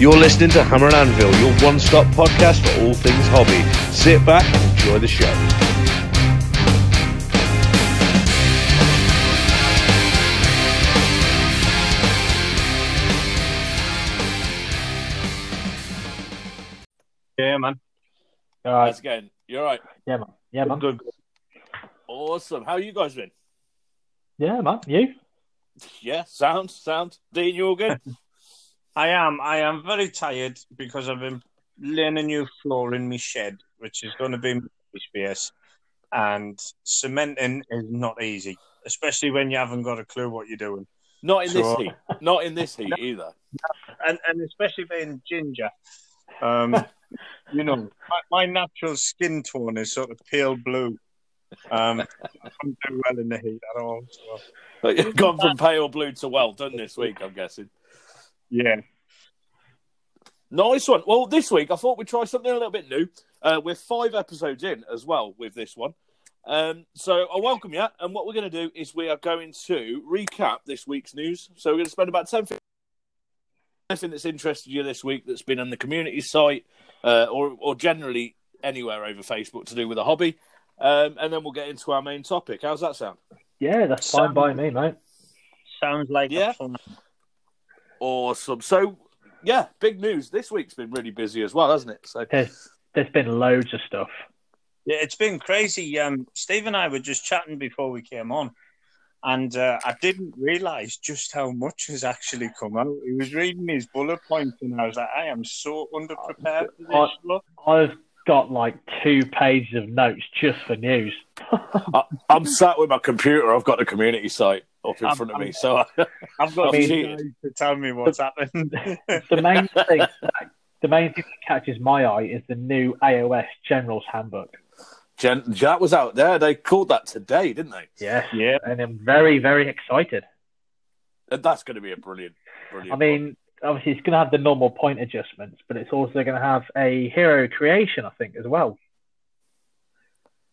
You're listening to Hammer and Anvil, your one-stop podcast for all things hobby. Sit back and enjoy the show. Yeah, man. All right. How's it going? You're right. Yeah, man. Yeah, man. Good. Awesome. How you guys been? Yeah, man. You? Yeah, sound, sound. Dean, you all good? I am. I am very tired because I've been laying a new floor in my shed, which is going to be my space. And cementing is not easy, especially when you haven't got a clue what you're doing. Not in this heat. Not in this heat either. And and especially being ginger. Um, you know, my, my natural skin tone is sort of pale blue. Um, I don't do well in the heat at all. So, But you've gone from pale blue to well done this week, I'm guessing. Yeah. Nice one. Well, this week I thought we'd try something a little bit new. Uh, we're five episodes in as well with this one. Um, so I welcome you. And what we're going to do is we are going to recap this week's news. So we're going to spend about 10 15 anything that's interested you this week that's been on the community site uh, or, or generally anywhere over Facebook to do with a hobby. Um, and then we'll get into our main topic. How's that sound? Yeah, that's fine by me, mate. Sounds like Yeah. Fun- Awesome. So, yeah, big news. This week's been really busy as well, hasn't it? So, There's, there's been loads of stuff. Yeah, it's been crazy. Um, Steve and I were just chatting before we came on, and uh, I didn't realise just how much has actually come out. He was reading his bullet points, and I was like, I am so underprepared for this. I- show. I've got like two pages of notes just for news. I, I'm sat with my computer. I've got the community site up in I'm- front of me. I'm- So, I've got I these mean- to tell me what's happened. the main thing, that, the main thing that catches my eye is the new AOS General's Handbook. Jen, that was out there. They called that today, didn't they? Yes. yeah, And I'm very, very excited. And that's going to be a brilliant, brilliant. I mean, obviously, it's going to have the normal point adjustments, but it's also going to have a hero creation, I think, as well.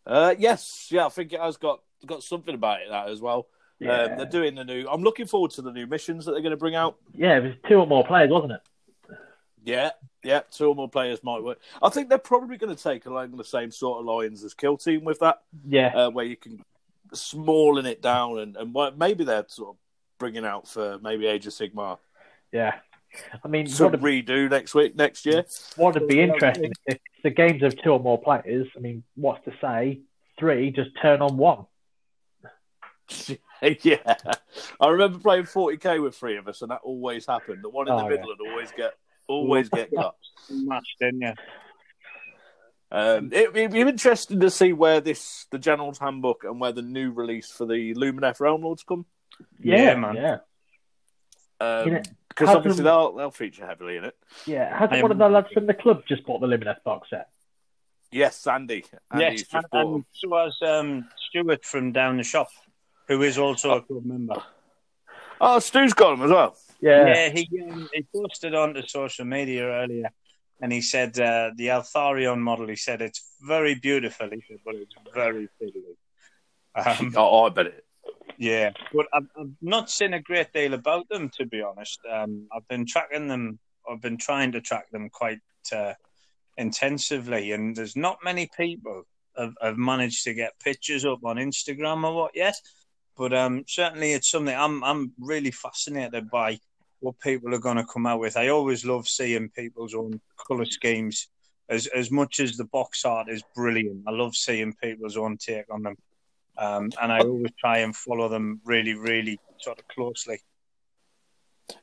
uh, yes, yeah, I think it has got got something about it that as well. Yeah, Um, they're doing the new. I'm looking forward to the new missions that they're going to bring out. yeah it was two or more players, wasn't it? Yeah, yeah, two or more players might work. I think they're probably going to take along the same sort of lines as Kill Team with that. Yeah. uh, where you can smallen it down and, and maybe they're sort of bringing out for maybe Age of Sigmar yeah. I mean, some what would, redo next week, next year. what would be interesting if the games of two or more players, I mean, what's to say three just turn on one? yeah, I remember playing 40k with three of us, and that always happened. The one in the Oh, middle would always get always get cut. match, didn't you? Um, it, it'd be interesting to see where this the General's Handbook and where the new release for the Lumineth Realm Lords come. Yeah, man. Yeah. Because You know, um, how obviously come- they'll they'll feature heavily in it. Yeah. Hasn't one of the lads from the club just bought the Lumineth box set? Yes, Sandy. Andy's yes, just and, and so was um, Stuart from down the shop, who is also a club member. Oh, Stu's got them as well. Yeah. Yeah, he um, he posted onto social media earlier, and he said uh, the Altharion model. He said it's very beautiful. He said, but it's very fiddly. Um, Oh, I bet it. yeah, but I've, I've not seen a great deal about them to be honest. Um, I've been tracking them. I've been trying to track them quite uh, intensively, and there's not many people have, have managed to get pictures up on Instagram or what yet. But um, certainly, it's something I'm I'm really fascinated by what people are going to come out with. I always love seeing people's own color schemes. As as much as the box art is brilliant, I love seeing people's own take on them. Um, and I always try and follow them really, really sort of closely.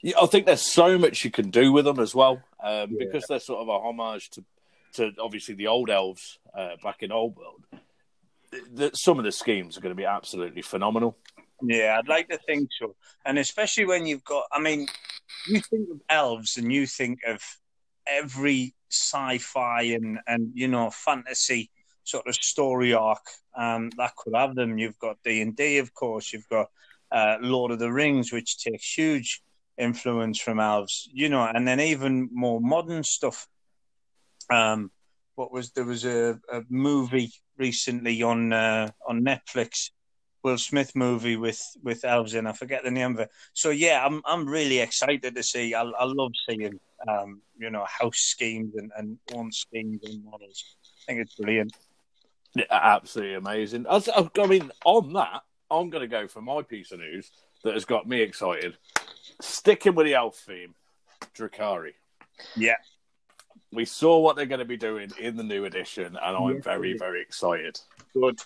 Yeah, I think there's so much you can do with them as well, um, Yeah. because they're sort of a homage to, to obviously the old elves uh, back in Old World. The, some of the schemes are going to be absolutely phenomenal. Yeah, I'd like to think so. And especially when you've got, I mean, you think of elves and you think of every sci-fi and, and you know, fantasy sort of story arc um, that could have them. You've got D&D, of course. You've got uh, Lord of the Rings, which takes huge influence from elves, you know, and then even more modern stuff. Um, what was there was a, a movie recently on uh, on Netflix Will Smith movie with with elves in. I forget the name of it. So yeah, I'm I'm really excited to see. I, I love seeing um, you know house schemes and and one schemes and models. I think it's brilliant. Yeah, absolutely amazing. I, I mean, on that, I'm going to go for my piece of news that has got me excited. Sticking with the elf theme, Drukari. Yeah, We saw what they're going to be doing in the new edition, and I'm Yeah. very, very excited. good.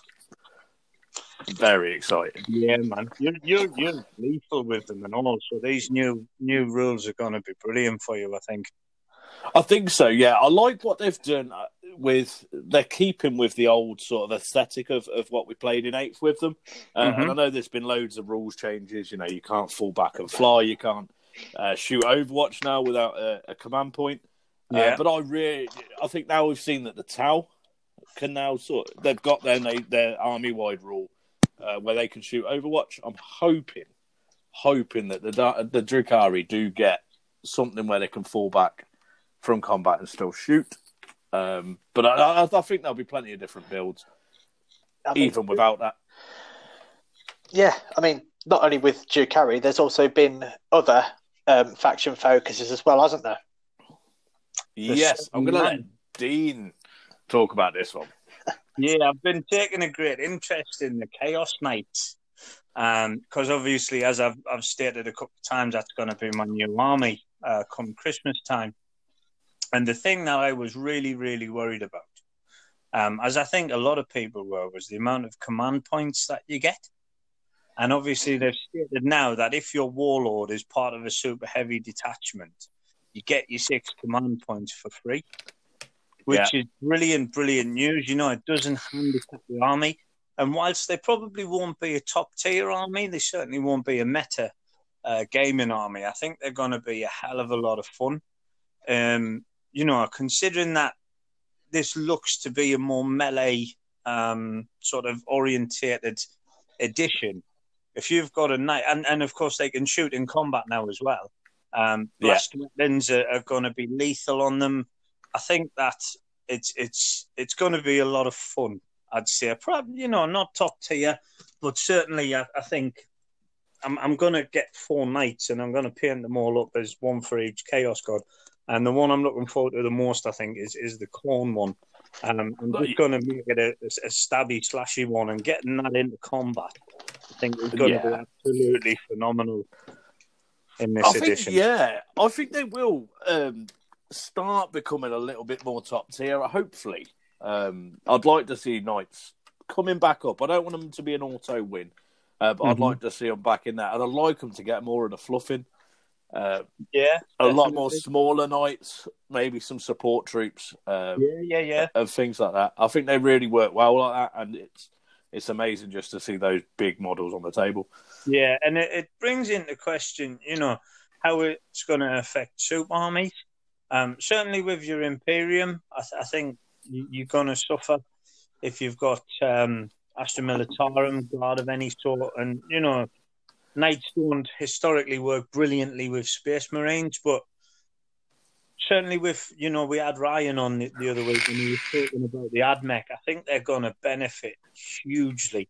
Very excited. Yeah, man, you're you're you're lethal with them and all. So these new new rules are going to be brilliant for you. I think. I think so. Yeah, I like what they've done uh, with. They're keeping with the old sort of aesthetic of, of what we played in eighth with them. Uh, Mhm. And I know there's been loads of rules changes. You know, you can't fall back and fly. You can't uh, shoot Overwatch now without a, a command point. Uh, Yeah. but I really, I think now we've seen that the Tau can now sort. They've got their their army wide rule uh, where they can shoot Overwatch. I'm hoping, hoping that the the Drukari do get something where they can fall back from combat and still shoot. Um, but I, I, I think there'll be plenty of different builds, I mean, even without that. yeah, I mean, not only with Drukari, there's also been other um, faction focuses as well, hasn't there? Yes, I'm going to let. Dean talk about this one. Yeah, I've been taking a great interest in the Chaos Knights because obviously, as I've, I've stated a couple of times, that's going to be my new army uh, come Christmas time. And the thing that I was really, really worried about, um, as I think a lot of people were, was the amount of command points that you get. And obviously, they've stated now that if your warlord is part of a super heavy detachment, you get your six command points for free which is brilliant, brilliant news. You know, it doesn't handicap the army. And whilst they probably won't be a top tier army, they certainly won't be a meta uh, gaming army. I think they're going to be a hell of a lot of fun. Um, you know, considering that this looks to be a more melee um, sort of orientated edition, if you've got a knight, and, and of course they can shoot in combat now as well. Um, Yeah. weapons are, are going to be lethal on them. I think that it's it's it's going to be a lot of fun. I'd say probably you know not top tier, but certainly I, I think I'm I'm going to get four knights and I'm going to paint them all up as one for each chaos god. And the one I'm looking forward to the most, I think, is is the Khorne one. Um, I'm just going to make it a, a stabby, slashy one, and getting that into combat, I think is going to be absolutely phenomenal in this I think, edition. yeah, I think they will um, start becoming a little bit more top tier. Hopefully, um, I'd like to see Knights coming back up. I don't want them to be an auto win, uh, but I'd Mhm. like to see them back in that, and I'd like them to get more of the fluffing. Uh, yeah, a lot more smaller knights, maybe some support troops, um, Yeah, yeah, yeah. and things like that. I think they really work well like that, and it's it's amazing just to see those big models on the table. Yeah, and it, it brings into question, you know, how it's going to affect super armies. Um, certainly with your Imperium, I, th- I think you, you're going to suffer if you've got um, Astra Militarum, guard of any sort. And, you know, Knights don't historically work brilliantly with Space Marines, but certainly with, you know, we had Ryan on the, the other week and he was talking about the AdMech. I think they're going to benefit hugely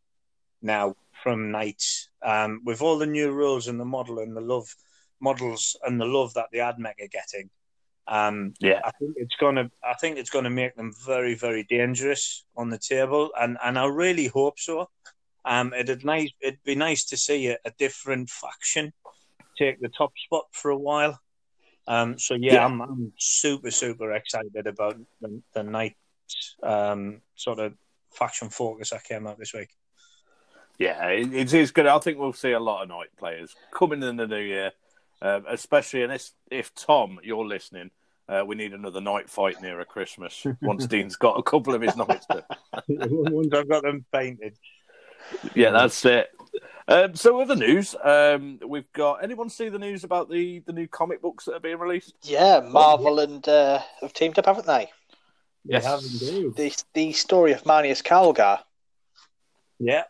now from Knights um, with all the new rules and the model and the love models and the love that the AdMech are getting. Um, Yeah. I think it's gonna. I think it's gonna make them very, very dangerous on the table, and and I really hope so. Um, it'd nice. It'd be nice to see a, a different faction take the top spot for a while. Um, so yeah, Yeah. I'm, I'm super, super excited about the, the knight um, sort of faction focus that came out this week. Yeah, it, it is good. I think we'll see a lot of knight players coming in the new year, um, especially and if, if Tom, you're listening, uh, we need another night fight near a Christmas. Once Dean's got a couple of his knights. Once I've got them painted. Yeah, that's it. Um, so, other news, um, we've got anyone see the news about the, the new comic books that are being released? Yeah, Marvel and uh, have teamed up, haven't they? Yes. They have indeed. The the story of Marneus Calgar. Yeah.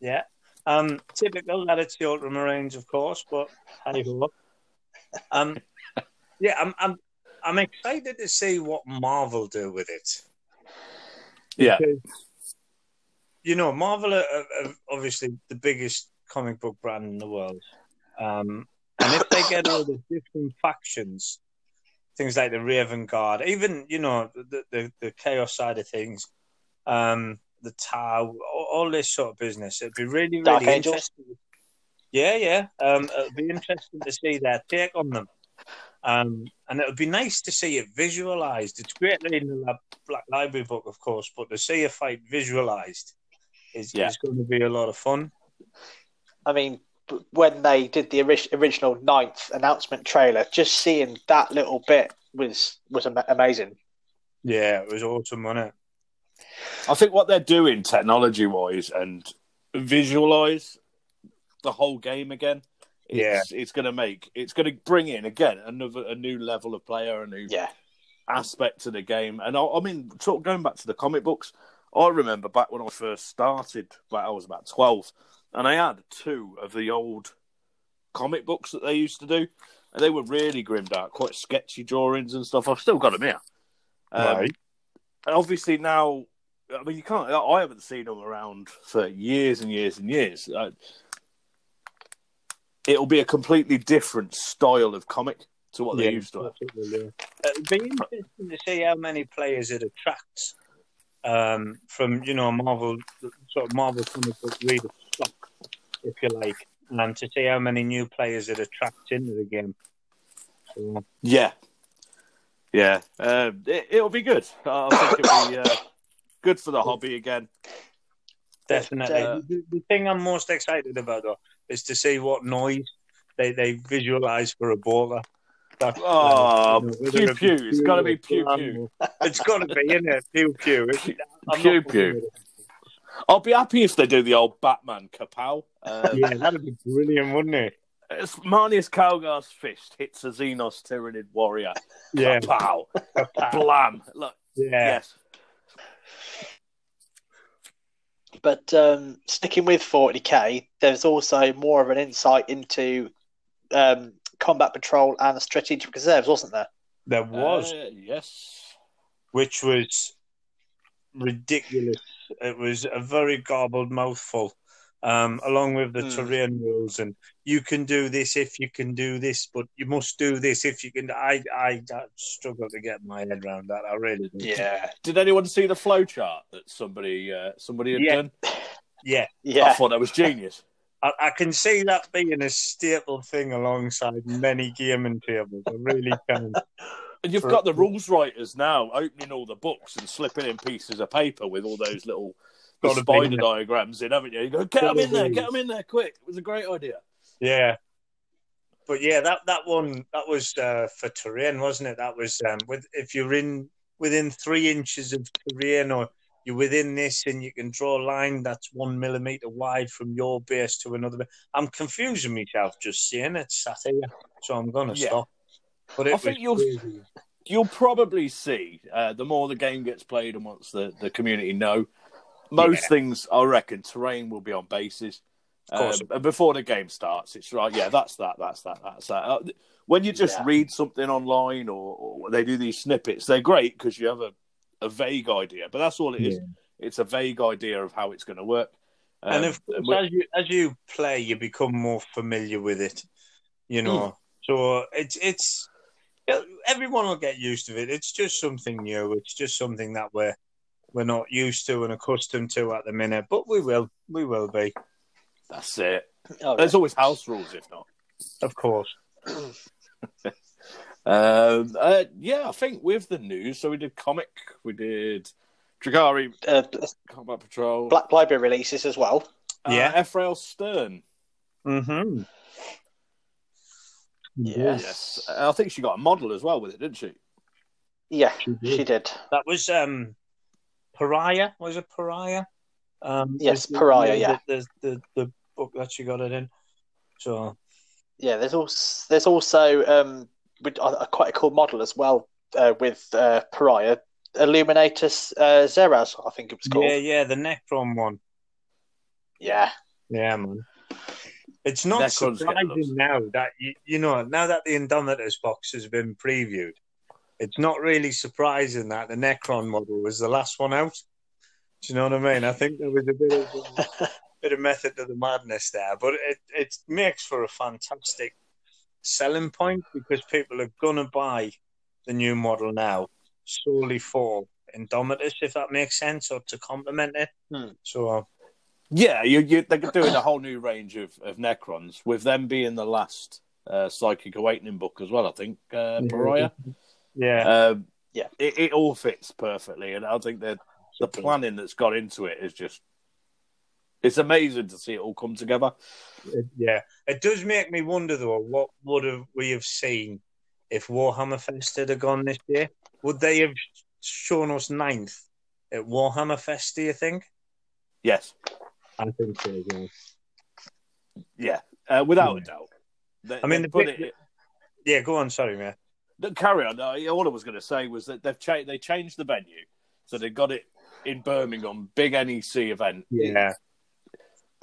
Yeah. Um, typical that it's the Ultramarines, of course, but hey ho. Um, yeah, I'm, I'm, I'm excited to see what Marvel do with it. Yeah, Because you know, Marvel are, are, obviously the biggest comic book brand in the world. Um, and if they get all the different factions, things like the Raven Guard, even you know the the, the chaos side of things, um, the Tau, all, all this sort of business, it'd be really really Dark Angels? interesting. Yeah, yeah. Um, it'd be interesting to see their take on them. Um, and it would be nice to see it visualized. It's great reading the Black Library book, of course, but to see a fight visualized is, Yeah. is going to be a lot of fun. I mean, when they did the ori- original ninth announcement trailer, just seeing that little bit was was ama- amazing. Yeah, it was awesome, wasn't it? I think what they're doing technology wise and visualize the whole game again. It's, it's going to make it's going to bring in again another a new level of player, a new Yeah, aspect to the game. And I, I mean, sort of going back to the comic books, I remember back when I first started, like I was about 12, and I had two of the old comic books that they used to do. And they were really grimmed out, quite sketchy drawings and stuff. I've still got them here. Um, Right. And obviously now, I mean, you can't, I haven't seen them around for years and years and years. Uh, it'll be a completely different style of comic to what they used to have. absolutely, yeah. It'd be interesting to see how many players it attracts um, from, you know, Marvel, sort of Marvel comic book reader stock, if you like, and to see how many new players it attracts into the game. So, Yeah, yeah, uh, it, it'll be good. I think it'll be uh, good for the hobby again. Definitely. Uh, the, the thing I'm most excited about though is to see what noise they, they visualize for a bolter. That, Oh, you know, whether pew it be pew. It's got to be pew pew. It's got to be in it. Pew pew. I'm pew pew. I'll be happy if they do the old Batman kapow. Um, Yeah, that'd be brilliant, wouldn't it? it's Marneus Calgar's fist hits a Xenos Tyranid warrior. Yeah. Kapow. Blam. Look, Yeah. yes. but um, sticking with 40k, there's also more of an insight into um, combat patrol and the strategic reserves, wasn't there? There was, Uh, yes. which was ridiculous. It was a very garbled mouthful, um, along with the Hmm. terrain rules. And you can do this if you can do this, but you must do this if you can. I, I, I struggle to get my head around that. I really do. Yeah, Did anyone see the flowchart that somebody uh, somebody had Yeah. done? Yeah. yeah. I thought that was genius. I, I can see that being a staple thing alongside many gaming tables. I really can. And you've For- got the rules writers now opening all the books and slipping in pieces of paper with all those little the Gotta be, spider diagrams in, haven't you? You go, get them in there, get them in there quick. It was a great idea. Yeah. But yeah, that, that one that was uh, for terrain, wasn't it? That was um, with if you're in within three inches of terrain, or you're within this, and you can draw a line that's one millimeter wide from your base to another. I'm confusing myself just seeing it, sat here, so I'm gonna Yeah. stop. But I think you'll- crazy. You'll probably see uh, the more the game gets played and once the, the community know, most Yeah. things I reckon terrain will be on bases. Um, and before the game starts, it's right. Yeah, that's that. That's that. That's that. Uh, when you just Yeah. read something online or, or they do these snippets, they're great because you have a, a vague idea. But that's all it is. It's a vague idea of how it's going to work. Um, and of course, as you as you play, you become more familiar with it. You know, Hmm. so it's it's everyone will get used to it. It's just something new. It's just something that we're we're not used to and accustomed to at the minute. But we will, we will be, that's it. Oh, There's always house rules, if not. of course. Um, uh, yeah, I think with the news, so we did comic, we did Drukari uh, Combat Patrol, Black Library releases as well. uh, Yeah. Ephrael Stern. Mm-hmm. Yes. Yes, Uh, I think she got a model as well with it, didn't she? Yeah, She did. she did. That was um, Pariah. Was it Pariah? Um, Yes, the- Pariah, yeah. The, the the the book that she got it in. So Yeah, there's also there's also um with a, a quite a cool model as well uh, with uh, Pariah Illuminatus uh, Szeras, I think it was called. yeah, yeah, the Necron one. Yeah, Yeah, man. It's not Necron's surprising now that you, you know now that the Indomitus box has been previewed. It's not really surprising that the Necron model was the last one out. Do you know what I mean? I think there was a bit of a bit of method to the madness there, but it it makes for a fantastic selling point because people are gonna buy the new model now solely for Indomitus, if that makes sense, or to complement it. Hmm. So Yeah, you, you, they're doing a whole new range of, of Necrons, with them being the last uh, Psychic Awakening book as well, I think, uh, Pariah. yeah, Um, Yeah. It, it all fits perfectly, and I think that the planning that's got into it is just. It's amazing to see it all come together. Yeah, it does make me wonder though. What would have we have seen if Warhammer Fest had gone this year? Would they have shown us ninth at Warhammer Fest? Do you think? Yes, I think so. Yeah. yeah, uh, without a doubt. They, I mean, the put big- it. Yeah, go on. Sorry, mate. No, Carry on. All I was going to say was that they've changed. They changed the venue, so they got it in Birmingham, big NEC event. Yeah,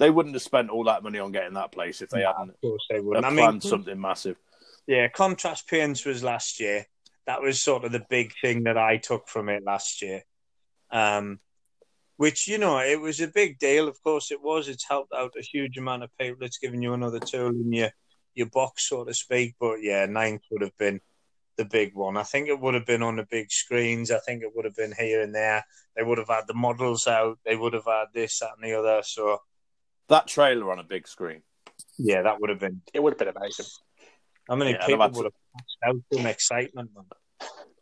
They wouldn't have spent all that money on getting that place if they No, hadn't of course they uh, would. I planned mean, something massive. yeah, contrast paints was last year. That was sort of the big thing that I took from it last year. Um, which you know, it was a big deal. Of course, it was. It's helped out a huge amount of people. It's given you another tool in your your box, so to speak. But yeah, ninth would have been the big one. I think it would have been on the big screens. I think it would have been here and there. They would have had the models out. They would have had this, that, and the other. So That trailer on a big screen. yeah, that would have been. it would have been amazing. How many Yeah, people would have passed out from excitement? Man?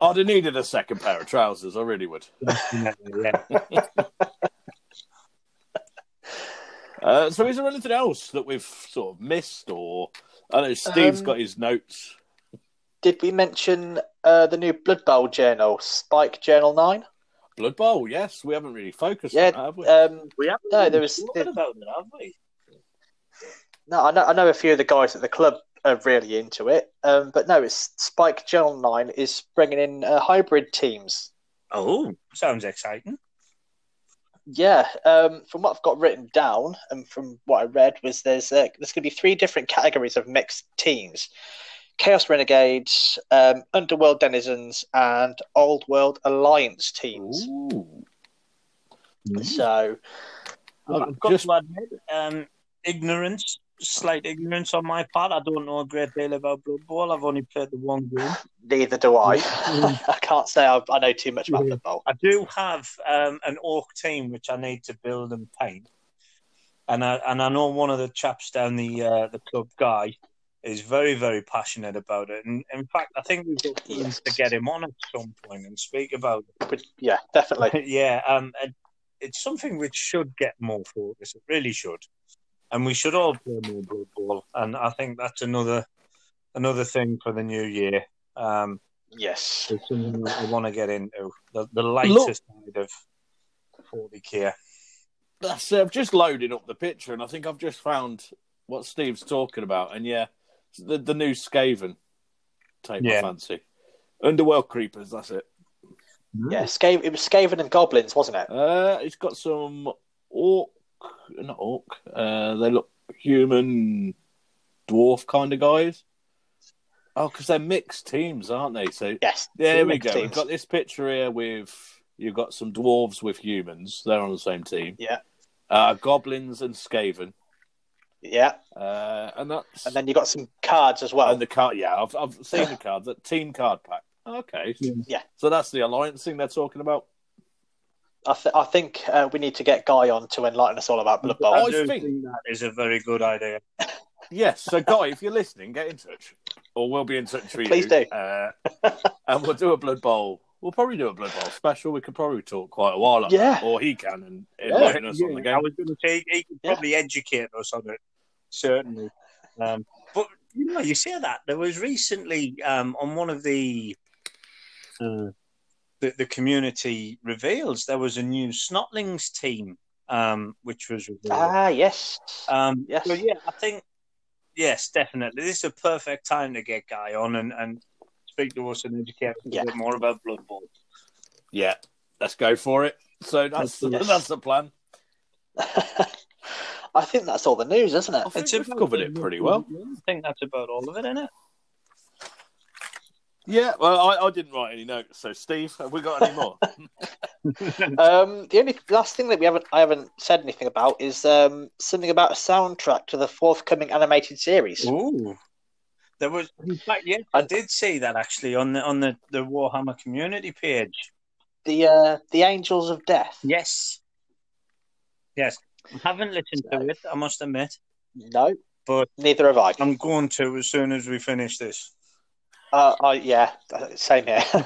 I'd have needed a second pair of trousers. I really would. Uh, so, is there anything else that we've sort of missed, or I know Steve's Um, got his notes. Did we mention uh, the new Blood Bowl journal, Spike Journal Nine? Blood Bowl, yes, we haven't really focused Yeah, on that, have we? Um, We haven't No, really there was- spoken about it, have we? no, I know, I know a few of the guys at the club are really into it, um, but no, it's Spike Journal Nine is bringing in uh, hybrid teams. Oh, sounds exciting. Yeah, um, from what I've got written down and from what I read was there's uh, there's going to be three different categories of mixed teams: Chaos Renegades, um, Underworld Denizens, and Old World Alliance teams. Ooh. So Well, Well, I've got just- to admit, um, ignorance, slight ignorance on my part. I don't know a great deal about Blood Bowl. I've only played the one game. neither do I. I can't say I, I know too much about Yeah. Blood Bowl. I do have um, an orc team which I need to build and paint, and I and I know one of the chaps down the uh, the club guy is very very passionate about it. And in fact, I think we've got plans Yes. to get him on at some point and speak about it. But yeah, definitely. yeah, um, and it's something which should get more focus. It really should, and we should all play more Blood Bowl. And I think that's another another thing for the new year. Um, Yes. it's something that we want to get into the, the lighter Look- side of 40k. That's, uh, I've just loaded up the picture, and I think I've just found what Steve's talking about. And yeah, the the new Skaven take Yeah. my fancy. Underworld Creepers, that's it. Yeah, Scav- it was Skaven and Goblins, wasn't it? Uh, it's got some orc, not orc. Uh, they look human, dwarf kind of guys. Oh, because they're mixed teams, aren't they? So Yes. there we mixed go. We've got this picture here with you've got some dwarves with humans. They're on the same team. Yeah. Uh, goblins and Skaven. Yeah, Uh, and that's and then you got some cards as well. and the card. Yeah, I've I've seen the cards. The team card pack. Okay. Yeah. So that's the alliance thing they're talking about. I, th- I think uh, we need to get Guy on to enlighten us all about Blood Bowl. I I do think- think that is a very good idea. Yes. So, Guy, if you're listening, get in touch, or we'll be in touch with you. Please do. Uh, and we'll do a Blood Bowl. We'll probably do a Blood Bowl special. We could probably talk quite a while Yeah. that, or he can and enlighten us on the I was going to say he could Yeah. probably educate us on it, certainly. Um, but you know, you say that there was recently um, on one of the, uh, the the community reveals there was a new Snotlings team, um, which was revealed. Ah, yes. Um, Yes. So yeah, I think yes, definitely. This is a perfect time to get Guy on and, and speak to us and educate us Yeah. a bit more about Blood Bowl. Yeah, let's go for it. So that's the, Yes. that's the plan. I think that's all the news, isn't it? I think It's we've covered it pretty well. I think that's about all of it, isn't it? Yeah, well, I, I didn't write any notes. So, Steve, have we got any more? Um, the only last thing that we haven't I haven't said anything about is um, something about a soundtrack to the forthcoming animated series. Ooh. There was, in fact, yes, I did see that actually on the on the, the Warhammer community page. The uh, the Angels of Death. Yes, yes. I haven't listened to it. I must admit, No, but neither have I. I'm going to as soon as we finish this. Uh, I yeah, same here.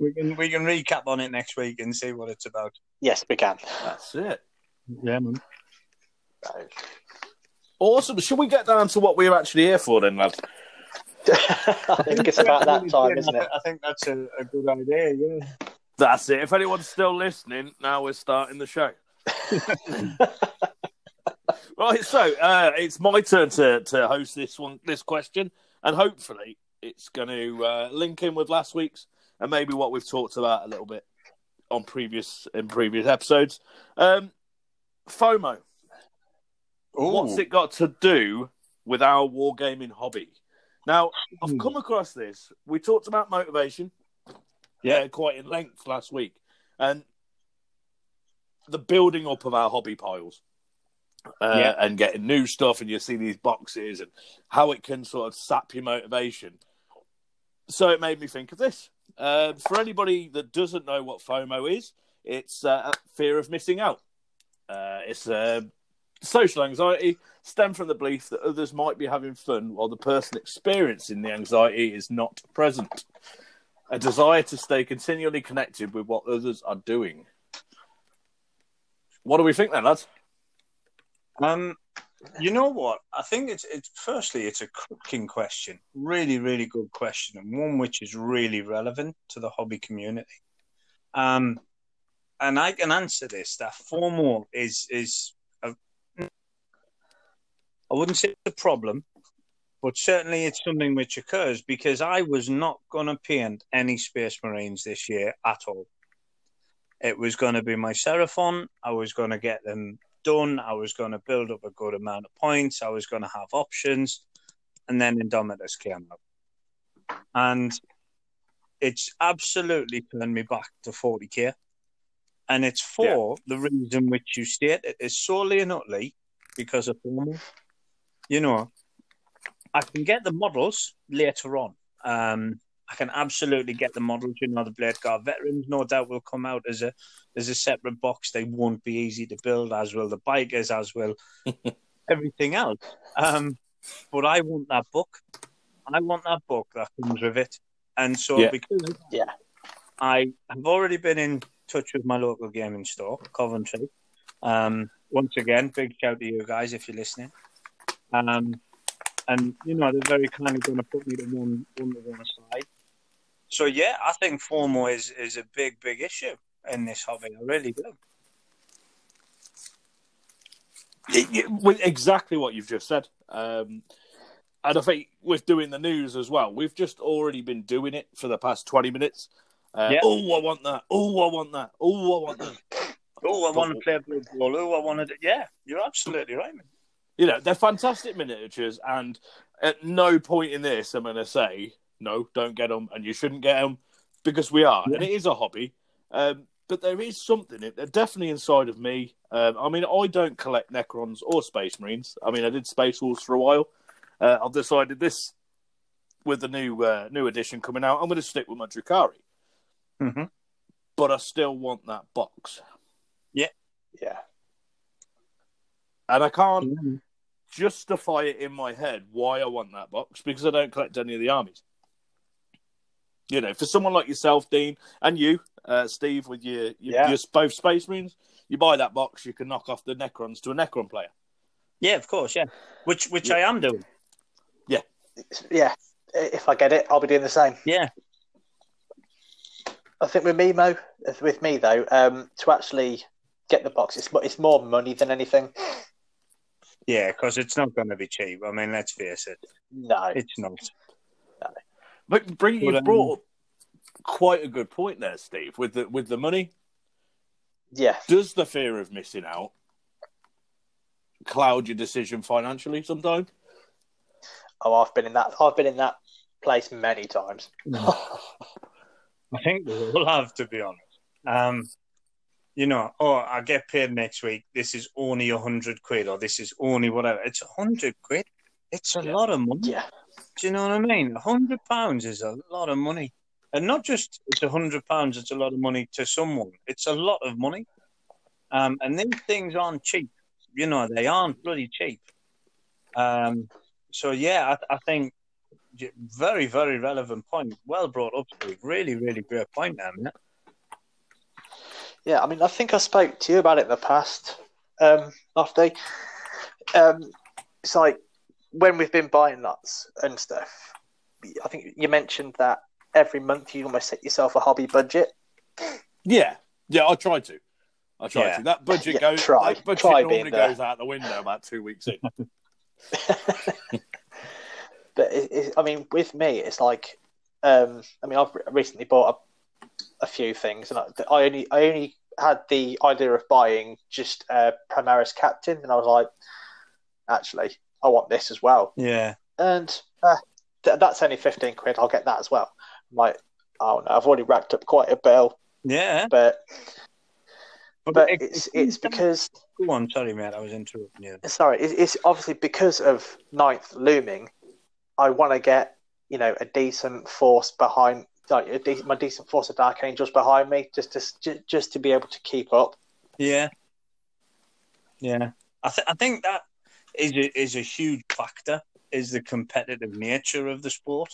We can we can recap on it next week and see what it's about. yes, we can. That's it. Yeah, man. Awesome. Should we get down to what we're actually here for then, lads? I think it's about that time, isn't it? I think that's a, a good idea. Yeah. That's it. If anyone's still listening, now we're starting the show. right, so uh, it's my turn to, to host this one, this question, and hopefully it's going to uh, link in with last week's and maybe what we've talked about a little bit on previous in previous episodes. Um, FOMO. What's it got to do with our wargaming hobby? Now, I've come across this. We talked about motivation, yeah, quite in length last week, and the building up of our hobby piles, uh, Yeah. and getting new stuff, and you see these boxes and how it can sort of sap your motivation. So it made me think of this. Uh, for anybody that doesn't know what FOMO is, it's uh, fear of missing out. Uh, it's uh, social anxiety stem from the belief that others might be having fun while the person experiencing the anxiety is not present. A desire to stay continually connected with what others are doing. What do we think then, lads? Um, you know what? I think it's it's firstly it's a cracking question, really really good question, and one which is really relevant to the hobby community. Um, and I can answer this. That FOMO is is I wouldn't say it's a problem, but certainly it's something which occurs because I was not going to paint any Space Marines this year at all. It was going to be my Seraphon. I was going to get them done. I was going to build up a good amount of points. I was going to have options. And then Indomitus came out. And it's absolutely turned me back to 40k. And it's for the reason which you state. It is solely and utterly because of FOMO. You know, I can get the models later on. Um, I can absolutely get the models. You know, the Blade Guard veterans, no doubt, will come out as a as a separate box. They won't be easy to build, as will the bikers, as will everything else. Um, but I want that book. I want that book that comes with it. And so, Yeah. because that, Yeah. I have already been in touch with my local gaming store, Coventry. Um, once again, big shout to you guys if you're listening. Um, and you know they're very kindly going to put me to one one to one aside. So yeah, I think FOMO is is a big big issue in this hobby. I really do. Y- y- with exactly what you've just said. Um, and I think with doing the news as well, we've just already been doing it for the past 20 minutes. Uh, Yeah. Oh, I want that. Oh, I want that. Oh, I want that. Oh, I want to play Blood ball. Oh, I want to. Yeah, you're absolutely right, man. You know, they're fantastic miniatures. And at no point in this I'm going to say, no, don't get them and you shouldn't get them because we are. And it is a hobby. Um, but there is something, they're definitely inside of me. Um, I mean, I don't collect Necrons or Space Marines. I mean, I did Space Wolves for a while. Uh, I've decided this, with the new uh, new edition coming out, I'm going to stick with my Drukari. Mm-hmm. But I still want that box. Yeah. Yeah. And I can't justify it in my head why I want that box because I don't collect any of the armies. You know, for someone like yourself, Dean, and you, uh, Steve, with your, your, Yeah. your both Space Marines, you buy that box, you can knock off the Necrons to a Necron player. Yeah, of course. Yeah, which which Yeah. I am doing. Yeah. Yeah. If I get it, I'll be doing the same. Yeah, I think with me, Mo, with me though, um, to actually get the box, it's it's more money than anything. Yeah, because it's not going to be cheap. I mean, let's face it, No. it's not. No. But bring, you Well, um, brought up quite a good point there, Steve, with the with the money. Yeah. Does the fear of missing out cloud your decision financially sometimes? Oh, I've been in that. I've been in that place many times. I think we will have to be honest. Um, you know, oh, I get paid next week. This is only a hundred quid, or this is only whatever. It's a hundred quid. It's a lot of money. yeah, Do you know what I mean? A hundred pounds is a lot of money, and not just it's a hundred pounds. It's a lot of money to someone. It's a lot of money, um, and these things aren't cheap. You know, they aren't bloody cheap. Um, so yeah, I, I think very, very relevant point. Well brought up. Really, really great point there, mate. Yeah. I mean, I think I spoke to you about it in the past, um, Lofty. Um, it's like when we've been buying nuts and stuff. I think you mentioned that every month you almost set yourself a hobby budget. Yeah, yeah, I try to. I try Yeah. to. That budget Yeah, goes. try. That budget Try normally goes out the window about two weeks in. But it, it, I mean, with me, it's like, um, I mean, I've recently bought a, few things, and I, I only, I only had the idea of buying just uh, Primaris Captain, and I was like, actually, I want this as well, Yeah, and uh, th- that's only fifteen quid. I'll get that as well. I'm like, oh no, I've already racked up quite a bill, yeah. but but it- it's it's because Go on, sorry, mate. I was interrupting you. sorry, it- it's obviously because of ninth looming. I want to get you know a decent force behind, like a my decent force of dark angels behind me, just to just to be able to keep up. Yeah, yeah. I th- I think that is a, is a huge factor. Is the competitive nature of the sport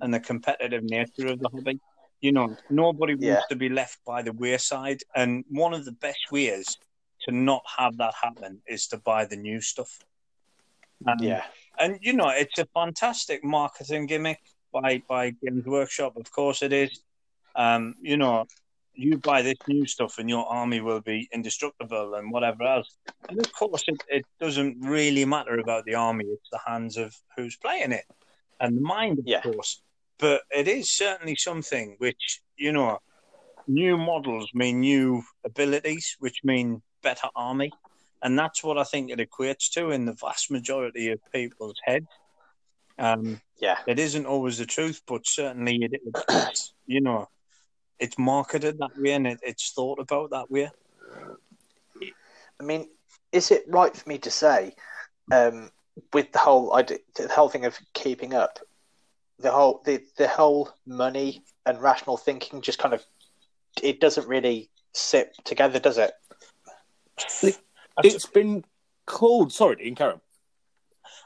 and the competitive nature of the hobby. You know, nobody wants Yeah. to be left by the wayside, and one of the best ways to not have that happen is to buy the new stuff. Um, Yeah, and you know it's a fantastic marketing gimmick by by Games Workshop. Of course, it is. Um, you know, you buy this new stuff, and your army will be indestructible and whatever else. And of course, it, it doesn't really matter about the army; it's the hands of who's playing it and the mind, of Yeah. course. But it is certainly something which you know, new models mean new abilities, which mean better army. And that's what I think it equates to in the vast majority of people's heads. Um, yeah, it isn't always the truth, but certainly it, it, it's, you know, it's marketed that way and it, it's thought about that way. I mean, is it right for me to say, um, with the whole idea, the whole thing of keeping up, the whole the the whole money and rational thinking just kind of it doesn't really sit together, does it? It's been called. Sorry, Dean, carry on.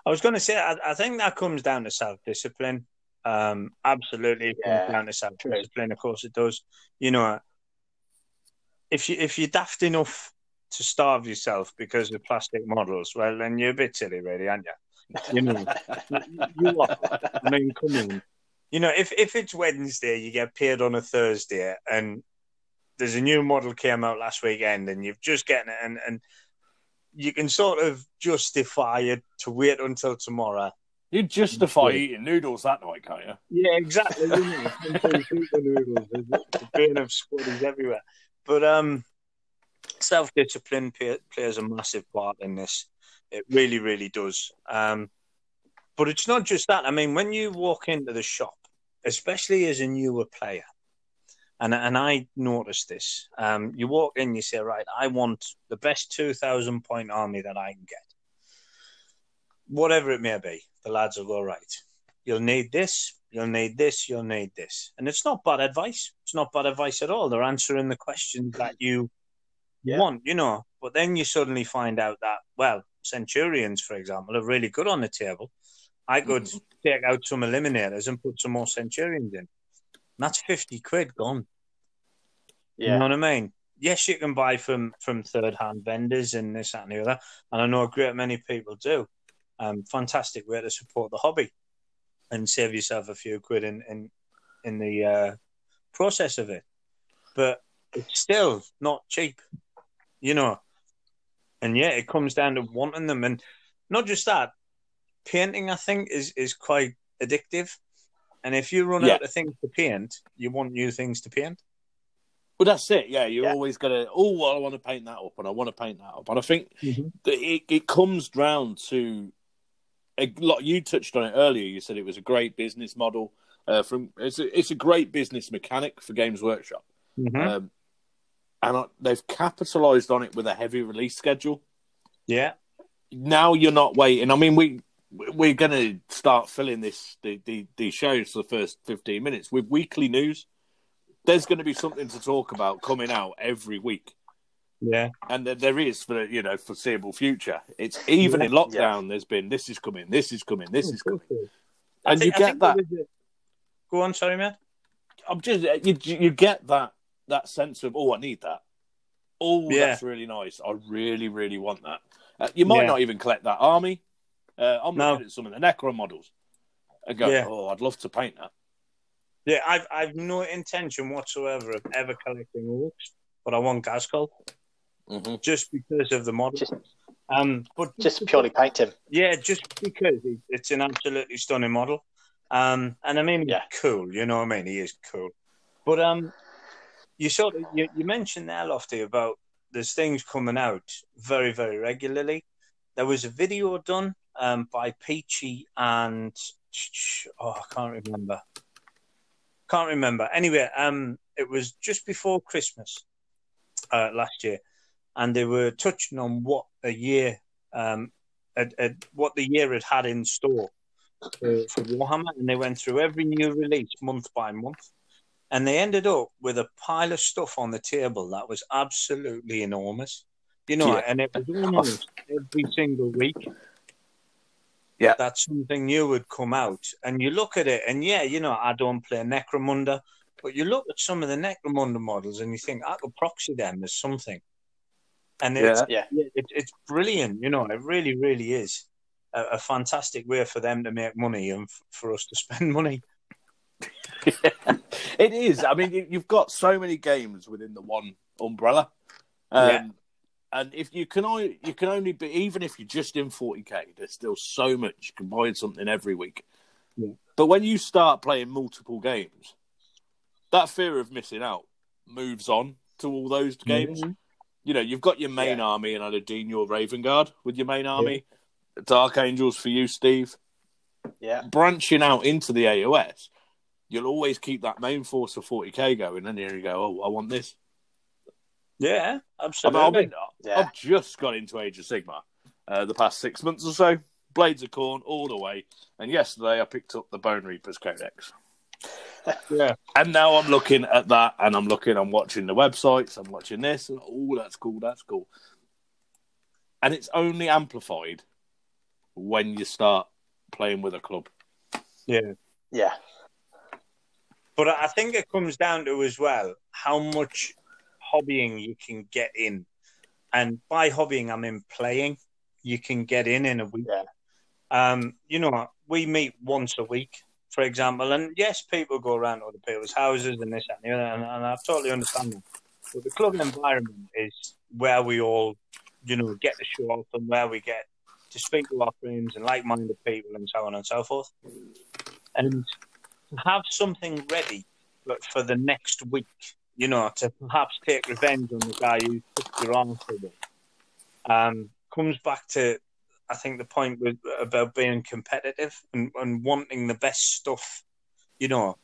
I was going to say, I, I think that comes down to self discipline. Um, absolutely, it comes Yeah, down to self discipline. Of course, it does. You know, if you if you're daft enough to starve yourself because of plastic models, well, then you're a bit silly, really, aren't you? You know, you are. I mean, come on. You know, if if it's Wednesday, you get paid on a Thursday, and there's a new model came out last weekend, and you've just getting it, and and you can sort of justify it to wait until tomorrow. You justify Yeah. eating noodles that night, can't you? Yeah, exactly. you know, until super noodles, a bin of squaddies everywhere. But um, self discipline plays a massive part in this. It really, really does. Um, but it's not just that. I mean, when you walk into the shop, especially as a newer player, and and I noticed this. Um, you walk in, you say, right, I want the best two thousand point army that I can get, whatever it may be. The lads will go right. You'll need this. You'll need this. You'll need this, and it's not bad advice. It's not bad advice at all. They're answering the questions that you Yeah. want, you know. But then you suddenly find out that, well, Centurions, for example, are really good on the table. I could take out some eliminators and put some more Centurions in. That's fifty quid gone. You know what I mean? Yes, you can buy from from third hand vendors and this, that, and the other. And I know a great many people do. Um, fantastic way to support the hobby and save yourself a few quid in in, in the uh, process of it. But it's still not cheap, you know. And yeah, it comes down to wanting them, and not just that. Painting, I think, is is quite addictive. And if you run Yeah. out of things to paint, you want new things to paint. Well, that's it. Yeah, you're Yeah. always gonna. Oh, well, I want to paint that up, and I want to paint that up, and I think Mhm. it, it comes down to a lot. You touched on it earlier. You said it was a great business model. Uh, from it's a, it's a great business mechanic for Games Workshop, Mhm. um, and I, they've capitalised on it with a heavy release schedule. yeah, Now you're not waiting. I mean, we we're going to start filling this the, the these shows for the first fifteen minutes with weekly news. There's going to be something to talk about coming out every week. yeah, and there- there is for the you know foreseeable future. It's even in lockdown. There's been this is coming, this is coming, this is coming, and think- you get that. there Go on, sorry, man. I'm just you you get that that sense of oh I need that. Oh, Yeah. that's really nice. I really really want that. Uh, you might Yeah. not even collect that army. Uh, I'm No. looking at some of the Necron models. I go, Yeah. oh, I'd love to paint that. Yeah, I've I've no intention whatsoever of ever collecting orcs, but I want Ghazghkull Mm-hmm. just because of the model. Just- um, but Just purely paint him. Yeah, just because it's an absolutely stunning model. Um, and I mean, he's Yeah. cool. You know what I mean? He is cool. But um, you sort of you, you mentioned there, Lofty, about there's things coming out very very regularly. There was a video done um by Peachy and oh I can't remember. Can't remember. Anyway, um, it was just before Christmas uh, last year, and they were touching on what a year um, at, at what the year had had in store for, for Warhammer, and they went through every new release month by month, and they ended up with a pile of stuff on the table that was absolutely enormous. You know, Yeah. and it was almost every single week. Yeah. that something new would come out, and you look at it, and yeah, you know, I don't play Necromunda, but you look at some of the Necromunda models, and you think I could proxy them as something, and it's Yeah. yeah, it, it's brilliant. You know, it really, really is a, a fantastic way for them to make money and f- for us to spend money. it is. I mean, you, you've got so many games within the one umbrella, um, Yeah. And if you can, only, you can only be even if you're just in 40k. There's still so much you can buy something every week. Yeah. But when you start playing multiple games, that fear of missing out moves on to all those games. Mm-hmm. You know, you've got your main Yeah. army and Aladin, your Raven Guard with your main army. Dark Angels for you, Steve Yeah. branching out into the AOS, you'll always keep that main force of 40k going, and then you go, "Oh, I want this." Yeah, I mean, absolutely. I've, Yeah. I've just got into Age of Sigmar uh, the past six months or so. Blades of Khorne all the way, and yesterday I picked up the Bonereapers Codex, yeah, and now I'm looking at that, and I'm looking, I'm watching the websites, I'm watching this, and oh, that's cool, that's cool, and it's only amplified when you start playing with a club. yeah. Yeah. But I I think it comes down to as well how much hobbying you can get in, and by hobbying I mean playing. You can get in in a week. Yeah. Um, you know, we meet once a week, for example, and yes, people go around to other people's houses and this and the other, and, and I totally understand that. But the club environment is where we all, you know, get to show off and where we get to speak to our friends and like-minded people and so on and so forth. And have something ready for, for the next week, you know, to perhaps take revenge on the guy who took your arm for it, um, comes back to, I think, the point with, about being competitive and, and wanting the best stuff, you know.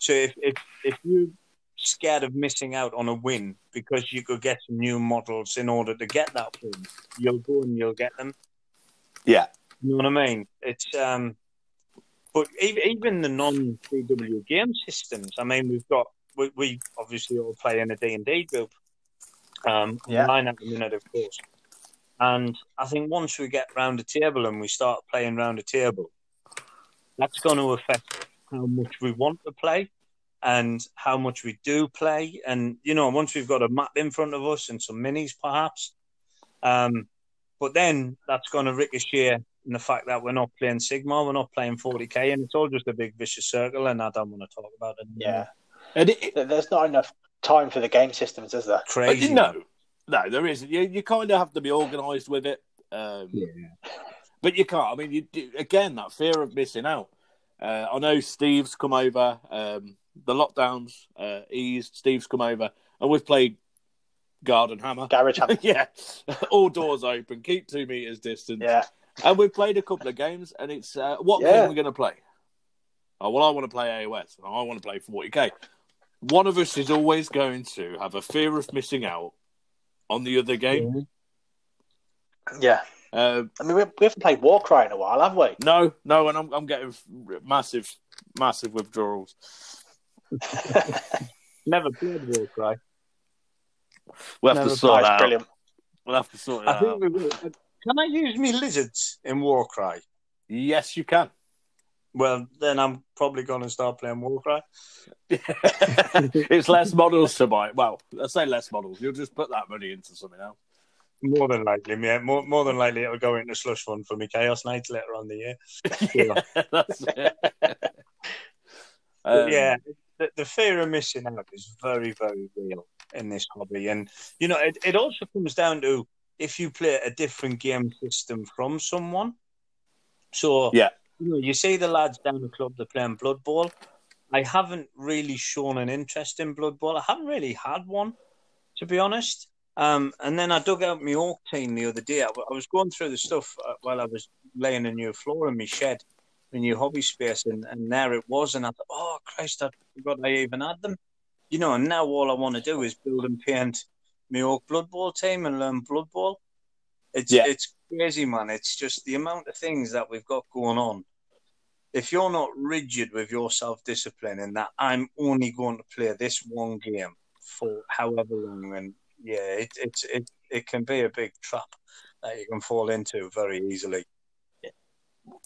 So if, if, if you're scared of missing out on a win because you could get some new models in order to get that win, you'll go and you'll get them. Yeah, You know what I mean? It's um, but even, even the non GW game systems. I mean, we've got we, we obviously all play in a D and D group, um, Yeah. online at the minute, of course. And I think once we get round the table and we start playing round the table, that's going to affect how much we want to play and how much we do play. And you know, once we've got a map in front of us and some minis, perhaps. Um, but then that's going to ricochet in the fact that we're not playing Sigmar, we're not playing 40k, and it's all just a big vicious circle, and I don't want to talk about it. Yeah. And it, There's not enough time for the game systems, is there? crazy. no, no, there isn't. You, you kind of have to be organised with it. Um, Yeah. But you can't. I mean, you do, again that fear of missing out. Uh, I know Steve's come over. Um, the lockdowns uh, eased. Steve's come over, and we've played Garden Hammer. Garage Hammer. yeah, all doors open. Keep two meters distance. Yeah. and we've played a couple of games, and it's uh, what Yeah. game are we going to play? Oh well, I want to play AOS, and I want to play 40k. One of us is always going to have a fear of missing out on the other game. Yeah. Uh, I mean, we, we haven't played Warcry in a while, have we? no, no, and I'm, I'm getting massive, massive withdrawals. Never played Warcry. We'll have Never to sort That's that out. brilliant. We'll have to sort it I out. think we will. Can I use me lizards in Warcry? Yes, you can. Well, then I'm probably going to start playing Warcry. it's less models to buy. Well, I say less models. You'll just put that money into something else. More than likely, yeah. More, more than likely, it'll go into slush fund for me Chaos Knights later on the year. yeah, that's it. Um, yeah, the, the fear of missing out is very, very real in this hobby, and you know, it, it also comes down to if you play a different game system from someone. So Yeah. You know, you see the lads down the club they're playing Blood Bowl. I haven't really shown an interest in Blood Bowl. I haven't really had one, to be honest. Um, and then I dug out my Orc team the other day. I, I was going through the stuff uh, while I was laying a new floor in my shed, my new hobby space, and, and there it was. And I thought, oh, Christ, I forgot I even had them. You know, and now all I want to do is build and paint my Orc Blood Bowl team and learn Blood Bowl. It's, Yeah. it's crazy, man. It's just the amount of things that we've got going on if you're not rigid with your self discipline and that I'm only going to play this one game for however long, and yeah, it it's it it can be a big trap that you can fall into very easily.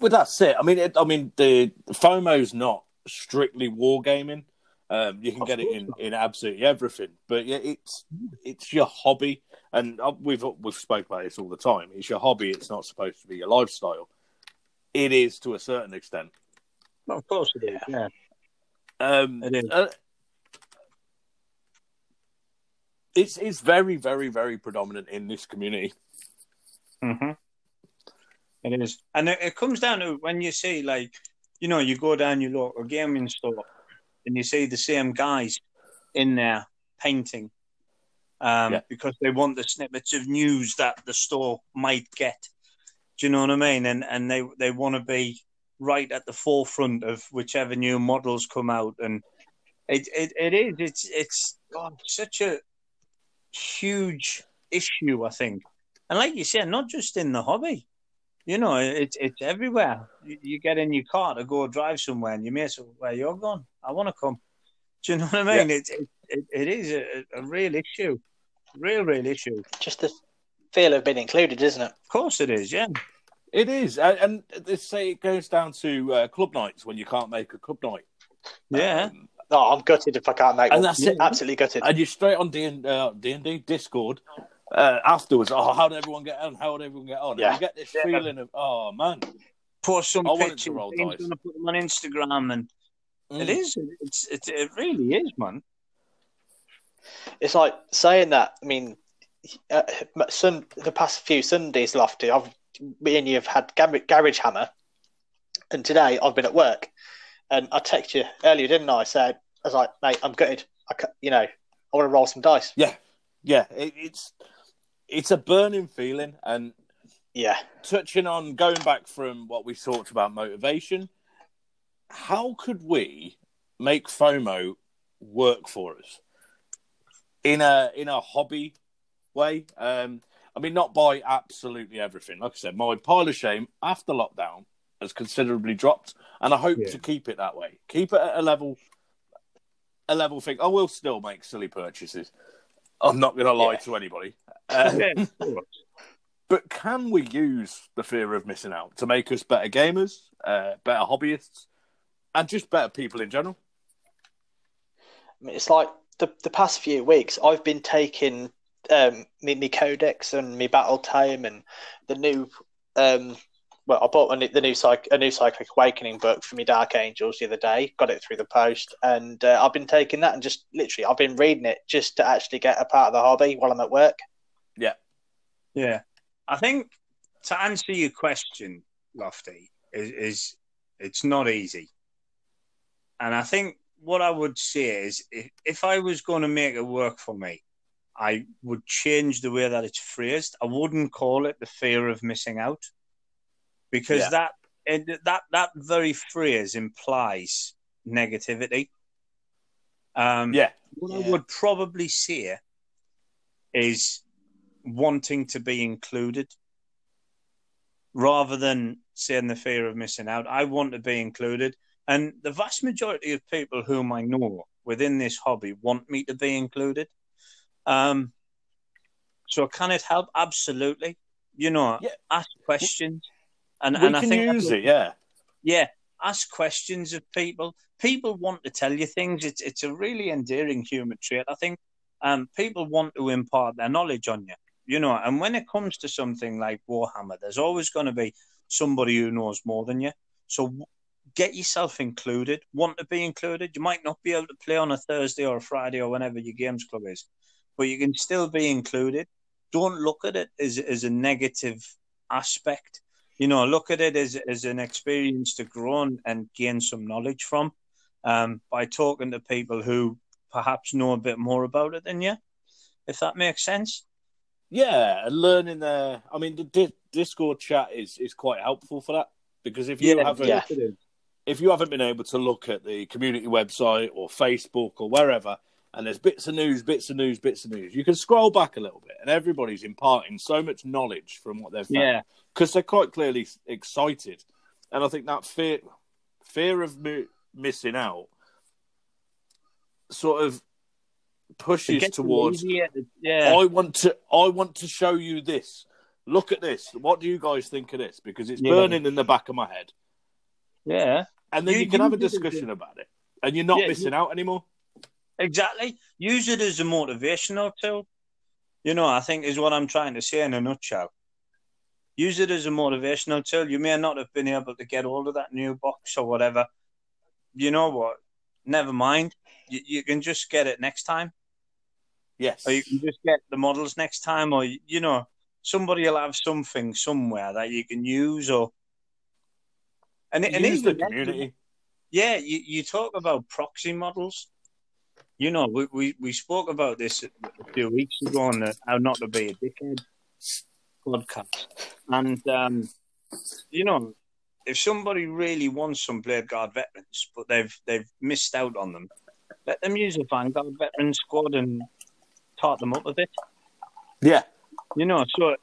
Well, that's it. I mean, it, I mean, the FOMO's not strictly wargaming. Um, you can Of get it in, in absolutely everything, but yeah, it's it's your hobby, and uh, we've we've spoke about this all the time. It's your hobby. It's not supposed to be your lifestyle. It is to a certain extent. Well, of course it is. Yeah, Um, It is. uh, it's it's very very very predominant in this community. hmm it is, and it, it comes down to when you see like you know you go down your local gaming store and you see the same guys in there painting um, Yeah. because they want the snippets of news that the store might get. Do you know what I mean? And and they they want to be right at the forefront of whichever new models come out, and it it, it is it's it's God, such a huge issue, I think. And like you said, not just in the hobby. You know, it's it's everywhere. You, you get in your car to go drive somewhere, and you miss "Where you're going? I want to come." Do you know what I mean? It, it it it is a, a real issue, real real issue. Just the feel of being included, isn't it? Of course, it is. Yeah, It is, and, and they say it goes down to uh, club nights when you can't make a club night. yeah. Um, Oh, I'm gutted if I can't make And one. that's it. Absolutely gutted. and you're straight on D and uh, D and D Discord uh, afterwards. Oh, how did everyone get on? How did everyone get on? And Yeah. you get this Yeah. feeling of, oh man, Post some I wanted to pictures. roll He's going to put them on Instagram, and Mm. it is. It's it, it really is, man. It's like saying that. I mean, uh, sun, the past few Sundays, Lofty, I've me and you have had gar- garage hammer, and today I've been at work, and I texted you earlier, didn't I? I said, I was like, mate, I'm gutted. I, you know, I want to roll some dice. yeah, yeah. It, it's it's a burning feeling, and Yeah, touching on going back from what we talked about motivation, how could we make FOMO work for us in a in a hobby way? Um, I mean, not by absolutely everything. Like I said, my pile of shame after lockdown has considerably dropped, and I hope Yeah. to keep it that way. Keep it at a level, a level thing. I will still make silly purchases. I'm not going to lie Yeah. to anybody. Uh, Yeah, but can we use the fear of missing out to make us better gamers, uh, better hobbyists, and just better people in general? I mean, it's like the the past few weeks I've been taking um me, me codex and me battletome and the new um well I bought a, new- the new psych a new Psychic Awakening book for me Dark Angels the other day. Got it through the post and uh, I've been taking that and just literally I've been reading it just to actually get a part of the hobby while I'm at work. Yeah, Yeah, I think to answer your question, Lofty, is, is it's not easy, and I think what I would say is if, if I was going to make it work for me, I would change the way that it's phrased. I wouldn't call it the fear of missing out. because Yeah. that it, that that very phrase implies negativity. Um, Yeah. what Yeah. I would probably say is wanting to be included rather than saying the fear of missing out. I want to be included. And the vast majority of people whom I know within this hobby want me to be included. Um, so can it help? Absolutely. You know, Yeah. ask questions. And, we and I think use it, yeah. yeah, ask questions of people. People want to tell you things. It's it's a really endearing human trait. I think um, people want to impart their knowledge on you. You know, and when it comes to something like Warhammer, there's always going to be somebody who knows more than you. So get yourself included. Want to be included. You might not be able to play on a Thursday or a Friday or whenever your games club is, but you can still be included. Don't look at it as as a negative aspect you know, look at it as, as an experience to grow and, and gain some knowledge from um, by talking to people who perhaps know a bit more about it than you, if that makes sense. Yeah, and learning there. I mean, the di- Discord chat is is quite helpful for that because if you haven't yeah. if you haven't been able to look at the community website or Facebook or wherever, and there's bits of news, bits of news, bits of news, you can scroll back a little bit, and everybody's imparting so much knowledge from what they've Yeah, because they're quite clearly excited, and I think that fear fear of mi- missing out sort of pushes towards yeah, I want to I want to show you this. Look at this. What do you guys think of this? Because it's Yeah. burning in the back of my head. yeah, And then You- you, can you have a did it, discussion about it. And you're not Yeah, missing out anymore. Exactly. Use it as a motivational tool. You know, I think is what I'm trying to say in a nutshell. Use it as a motivational tool. You may not have been able to get hold of that new box or whatever. You know what? Never mind. You, you can just get it next time. Yes. or you can just get the models next time, or you know, somebody will have something somewhere that you can use, or and, and Use the community. yeah, you, you talk about proxy models. You know, we, we, we spoke about this a few weeks ago on the How Not to Be a Dickhead podcast, and um, you know, if somebody really wants some Bladeguard veterans, but they've they've missed out on them, let them use a Vanguard veteran squad and tart them up a bit. Yeah. You know, so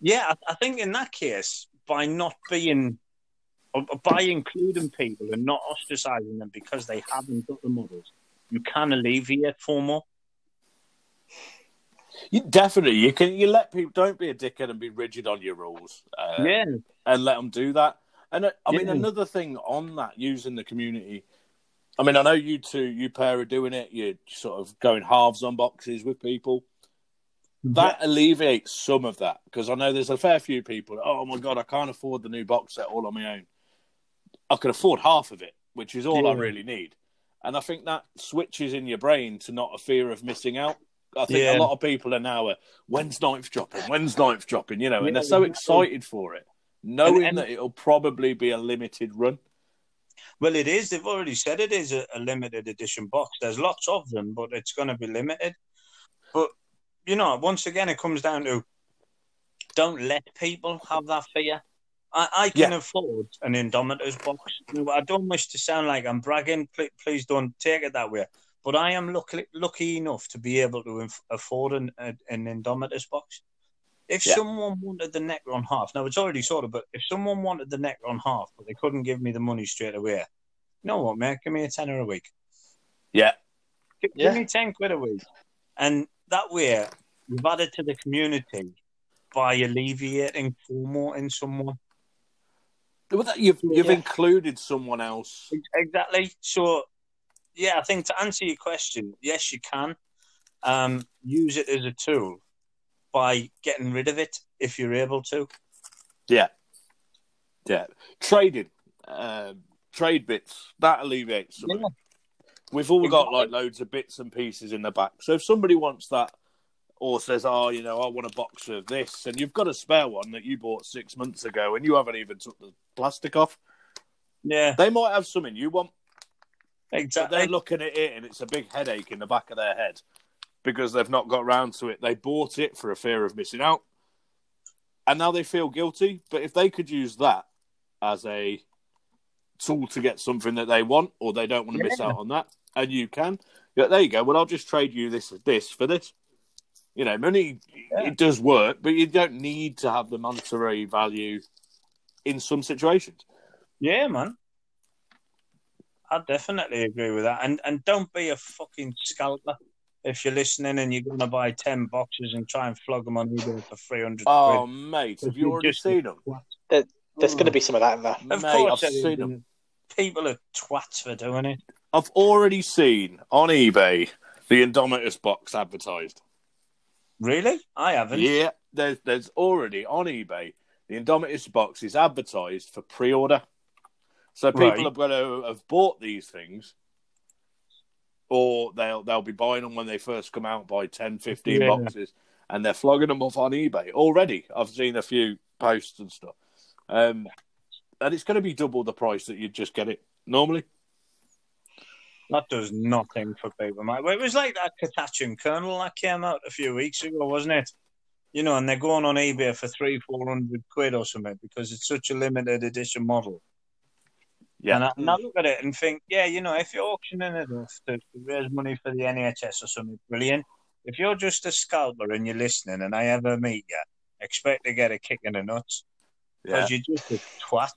yeah, I, I think in that case, by not being, by including people and not ostracizing them because they haven't got the models, you can alleviate FOMO. You, definitely. You can you let people don't be a dickhead and be rigid on your rules. Uh, yeah, and let them do that. And uh, I mean, Yeah. another thing on that, using the community. I mean, I know you two, you pair are doing it. You're sort of going halves on boxes with people. That alleviates some of that because I know there's a fair few people. Oh my god, I can't afford the new box set all on my own. I can afford half of it, which is all I really need. And I think that switches in your brain to not a fear of missing out. I think Yeah. a lot of people are now, uh, when's ninth dropping? When's ninth dropping? You know, and Yeah, they're so excited for it, knowing and- that it'll probably be a limited run. Well, it is. They've already said it is a, a limited edition box. There's lots of them, but it's going to be limited. But you know, once again, it comes down to don't let people have that fear. I, I can Yeah. afford an Indomitus box. I don't wish to sound like I'm bragging. Please, please don't take it that way. But I am lucky, lucky enough to be able to inf- afford an, an Indomitus box. If Yeah. someone wanted the Necron half, now it's already sorted, but if someone wanted the Necron half, but they couldn't give me the money straight away, you know what, mate? Give me a tenner a week. Yeah, Give, Yeah. give me 10 quid a week. And that way, you've added to the community by alleviating FOMO in someone. You've you've Yeah. included someone else. Exactly. So, yeah, I think to answer your question, yes, you can um, use it as a tool by getting rid of it if you're able to. Yeah, yeah. Trading, um, trade bits that alleviates Yeah. We've all got like loads of bits and pieces in the back. So if somebody wants that, or says, "Oh, you know, I want a box of this," and you've got a spare one that you bought six months ago, and you haven't even took the plastic off, Yeah, they might have something you want, but exactly. they're looking at it and it's a big headache in the back of their head because they've not got round to it. They bought it for a fear of missing out. and now they feel guilty. But if they could use that as a tool to get something that they want, or they don't want to miss out on that, and you can, yeah, there you go. Well, I'll just trade you this this for this. You know, money Yeah. it does work, but you don't need to have the monetary value in some situations. Yeah, man. I definitely agree with that. And and don't be a fucking scalper if you're listening and you're going to buy 10 boxes and try and flog them on eBay for 300 Oh, quid. mate, have you you already just- seen them? There's going to be some of that in there. Of Mate, course, I've seen them. People are twats for doing it. I've already seen on eBay the Indomitus box advertised. Really? I haven't. Yeah, there's there's already on eBay the Indomitus box is advertised for pre-order, so people Right. are going to have bought these things, or they'll they'll be buying them when they first come out by 10, 15 Yeah. boxes, and they're flogging them off on eBay already. I've seen a few posts and stuff, um, and it's going to be double the price that you'd just get it normally. That does nothing for people, mate. It was like that Catachan Colonel that came out a few weeks ago, wasn't it? You know, and they're going on eBay for three, four hundred quid or something because it's such a limited edition model. Yeah. And I, and I look at it and think, yeah, you know, if you're auctioning it off to, to raise money for the NHS or something, brilliant. If you're just a scalper and you're listening and I ever meet you, expect to get a kick in the nuts Yeah. because you're just a twat.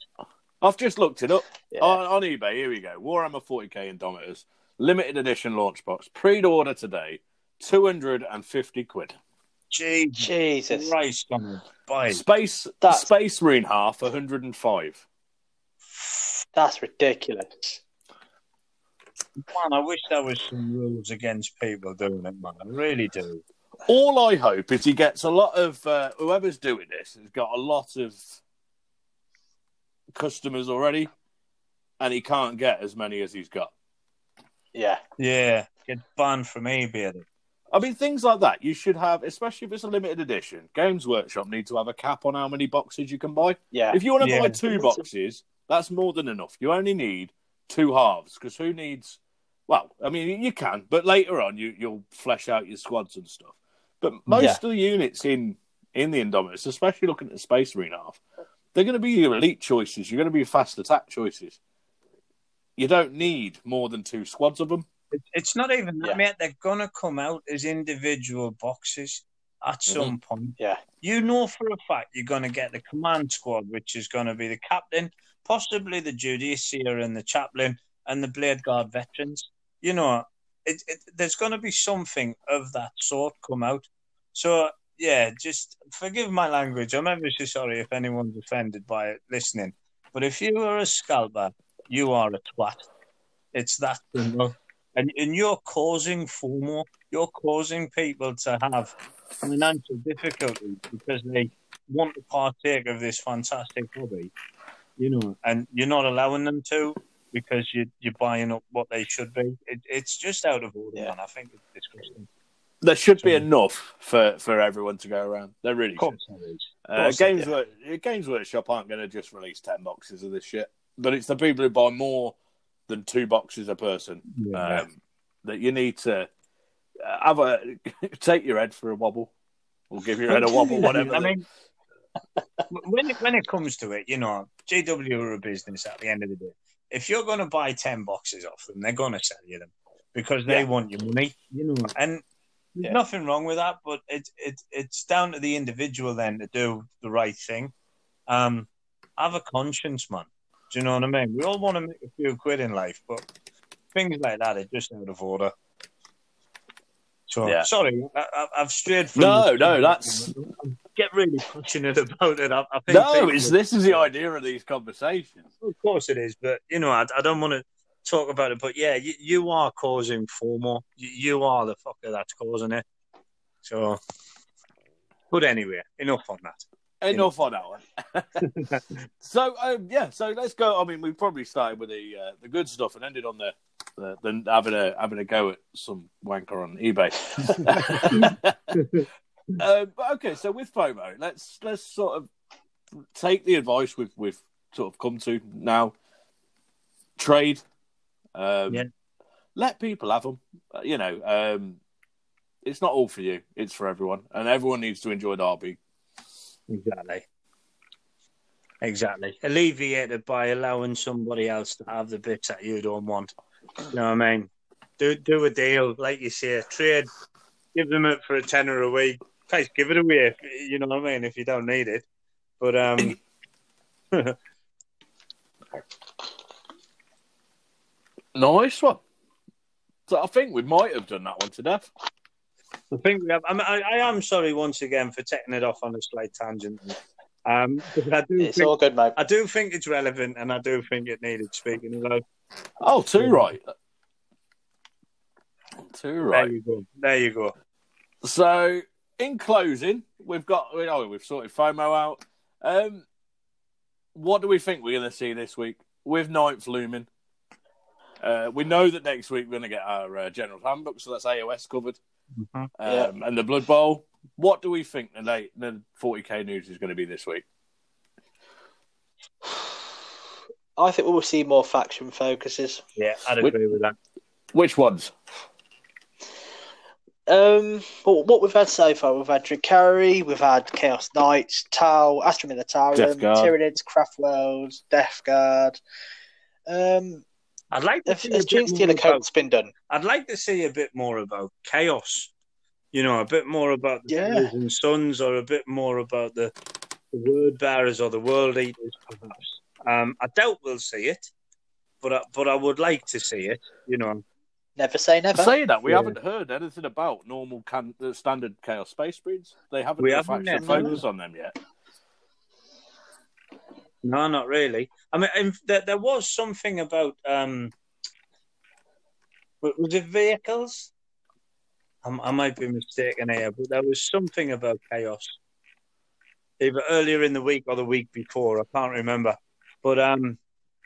I've just looked it up. Yeah. On, on eBay, here we go. Warhammer 40k Indomitus, limited edition launch box, pre-order today, 250 quid. Jesus Jesus. Christ, on buy. Space That's- Space Marine half, 105. That's ridiculous. Man, I wish there was some rules against people doing it, man. I really do. All I hope is he gets a lot of uh, whoever's doing this has got a lot of customers already, and he can't get as many as he's got. Yeah. Yeah, get banned from eBay. then. I mean, things like that you should have, especially if it's a limited edition. Games Workshop need to have a cap on how many boxes you can buy. Yeah. If you want to Yeah. buy two boxes, that's more than enough. You only need two halves because who needs? Well, I mean, you can, but later on, you you'll flesh out your squads and stuff. But most of the units in in the Indomitus, especially looking at the Space Marine half, they're going to be your elite choices. You're going to be your fast attack choices. You don't need more than two squads of them. It's not even that, Yeah. mate. They're going to come out as individual boxes at mm-hmm. some point. Yeah. You know for a fact you're going to get the command squad, which is going to be the captain, possibly the Judiciar and the chaplain, and the Bladeguard veterans. You know, it, it, there's going to be something of that sort come out. So, yeah, just forgive my language. I'm ever so sorry if anyone's offended by it listening. But if you are a scalper, you are a twat. It's that simple. And, and you're causing FOMO. You're causing people to have financial difficulties because they want to partake of this fantastic hobby, you know, and you're not allowing them to because you, you're buying up what they should be. It, it's just out of order, Yeah. man. I think it's disgusting. There should be enough for, for everyone to go around. There really Of should. course there is. Uh, Games, yeah. Work, Games Workshop aren't going to just release 10 boxes of this shit, but it's the people who buy more than two boxes a person Yeah. um, that you need to have a take your head for a wobble or give your head a wobble, whatever. I mean, when it, when it comes to it, you know, GW are a business at the end of the day. If you're going to buy 10 boxes off them, they're going to sell you them because they Yeah. want your money, you know, and Yeah. nothing wrong with that, but it's it, it's down to the individual then to do the right thing. Um, have a conscience, man. Do you know what I mean? We all want to make a few quid in life, but things like that are just out of order. So Yeah. sorry, I, I've strayed from. No, no, that's- get really passionate about it. I, I think no, it's, this is the idea of these conversations. Of course it is, but you know, I, I don't want to talk about it. But yeah, you, you are causing FOMO. You, you are the fucker that's causing it. So, but anyway, enough on that. Enough on that one. so um, yeah, so let's go. I mean, we probably started with the uh, the good stuff and ended on the, the, the having a having a go at some wanker on eBay. um, but okay, so with FOMO, let's let's sort of take the advice we've we've sort of come to now. Trade, um, Yeah. let people have them. You know, um, it's not all for you; it's for everyone, and everyone needs to enjoy Derby. Exactly. Exactly. Alleviated by allowing somebody else to have the bits that you don't want. You know what I mean? Do do a deal, like you say, trade, give them it for a tenner a week. Guys, give it away. If, you know what I mean? If you don't need it, but um, Nice one. So I think we might have done that one to death. I think we have. I, mean, I, I am sorry once again for taking it off on a slight tangent. Um, I do It's think, all good, mate. I do think it's relevant, and I do think it needed speaking about. Oh, too right. Too There you go. There you go. So, in closing, we've got we know we've sorted FOMO out. Um, what do we think we're going to see this week with ninth looming? Uh, we know that next week we're going to get our uh, general handbook, so that's AOS covered, Mhm. um, Yeah. and the Blood Bowl. What do we think the late the 40k news is going to be this week? I think we will see more faction focuses. Yeah, I'd With- agree with that. Which ones? Um, well, what we've had so far, we've had Drukhari, we've had Chaos Knights, Tau, Astra Militarum, Death Guard. Tyranids, Craftworlds, Death Guard. Um, I'd like to has see a has bit Gene more about- been done? I'd like to see a bit more about chaos. You know, a bit more about the Yeah. And Sons, or a bit more about the, the word bearers or the world eaters, perhaps. Um, I doubt we'll see it, but I, but I would like to see it. You know, Never say never. Saying that, we Yeah. haven't heard anything about normal can- the standard Chaos Space breeds. They haven't We done haven't faction yet, no. focus on them yet. No, not really. I mean, there, there was something about um, was it vehicles? I, I might be mistaken here, but there was something about chaos, either earlier in the week or the week before. I can't remember, but um,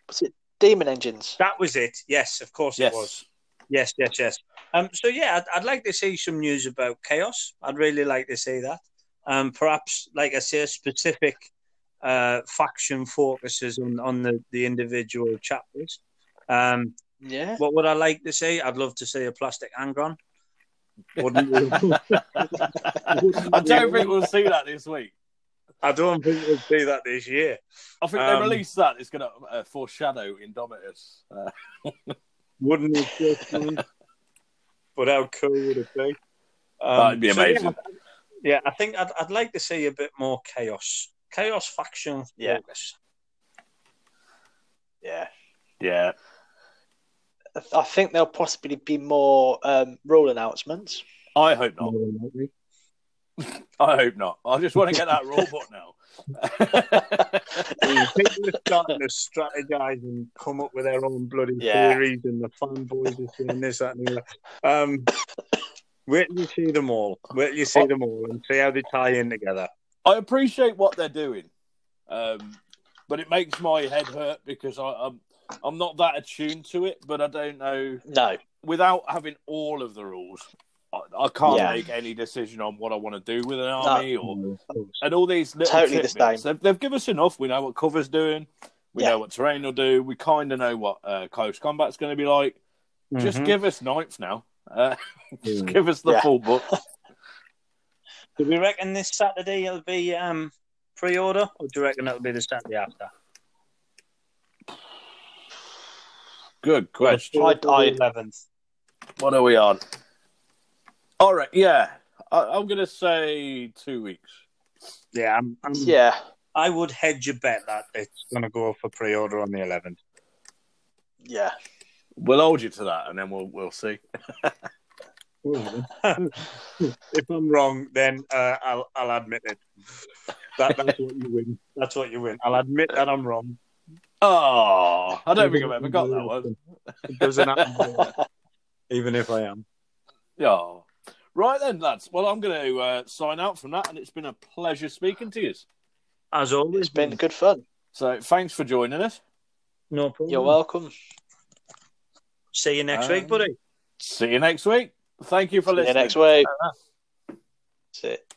Was it Demon Engines? that was it. Yes, of course Yes. it was. Yes, yes, yes. Um, so yeah, I'd, I'd like to see some news about chaos. I'd really like to see that. Um, perhaps, like I say, specific uh, faction focuses on on the, the individual chapters. Um, Yeah. what would I like to see? I'd love to see a plastic Angron. Wouldn't you? I don't think we'll see that this week. I don't think we'll see that this year. I think Um, they released that. It's going to uh, foreshadow Indomitus. Uh, Wouldn't it just be? But how cool would it be? Um, That'd be so, yeah, amazing. Yeah, I think I'd, I'd like to see a bit more chaos, chaos faction Yeah. focus. Yeah. yeah. I- I think there'll possibly be more um, rule announcements. I hope not. I hope not. I just want to get that rule book now. People are starting to strategize and come up with their own bloody Yeah. theories, and the fanboys are saying this, that, and the other. Um, wait till you see them all. Wait till you see them all and see how they tie in together. I appreciate what they're doing, um, but it makes my head hurt because I, I'm I'm not that attuned to it. But I don't know No. without having all of the rules. I, I can't Yeah. make any decision on what I want to do with an army or and all these little Totally the tidbits. same. They've, they've given us enough. We know what cover's doing. We Yeah. know what terrain will do. We kind of know what uh, close combat's going to be like. Just Mhm. give us ninth now. Uh, just Mm. give us the Yeah. full book. Do we reckon this Saturday it'll be um, pre-order, or do you reckon it'll be the Saturday after? Good question. I'd- I'd- eleventh. What are we on? All right. Yeah, I, I'm going to say two weeks. Yeah, I'm, I'm, Yeah. I would hedge a bet that it's going to go for pre-order on the eleventh. Yeah. We'll hold you to that, and then we'll we'll see. if I'm wrong, then uh, I'll I'll admit it. That, that's what you win. That's what you win. I'll admit that I'm wrong. Oh, I don't think I've ever got that one. It doesn't happen, even if I am. Yeah. Right then, lads. Well, I'm going to uh, sign out from that, and it's been a pleasure speaking to you. As always, It's been good fun. So, thanks for joining us. no problem. You're welcome. See you next Um, week, buddy. See you next week. Thank you for listening. See you next week. That's it.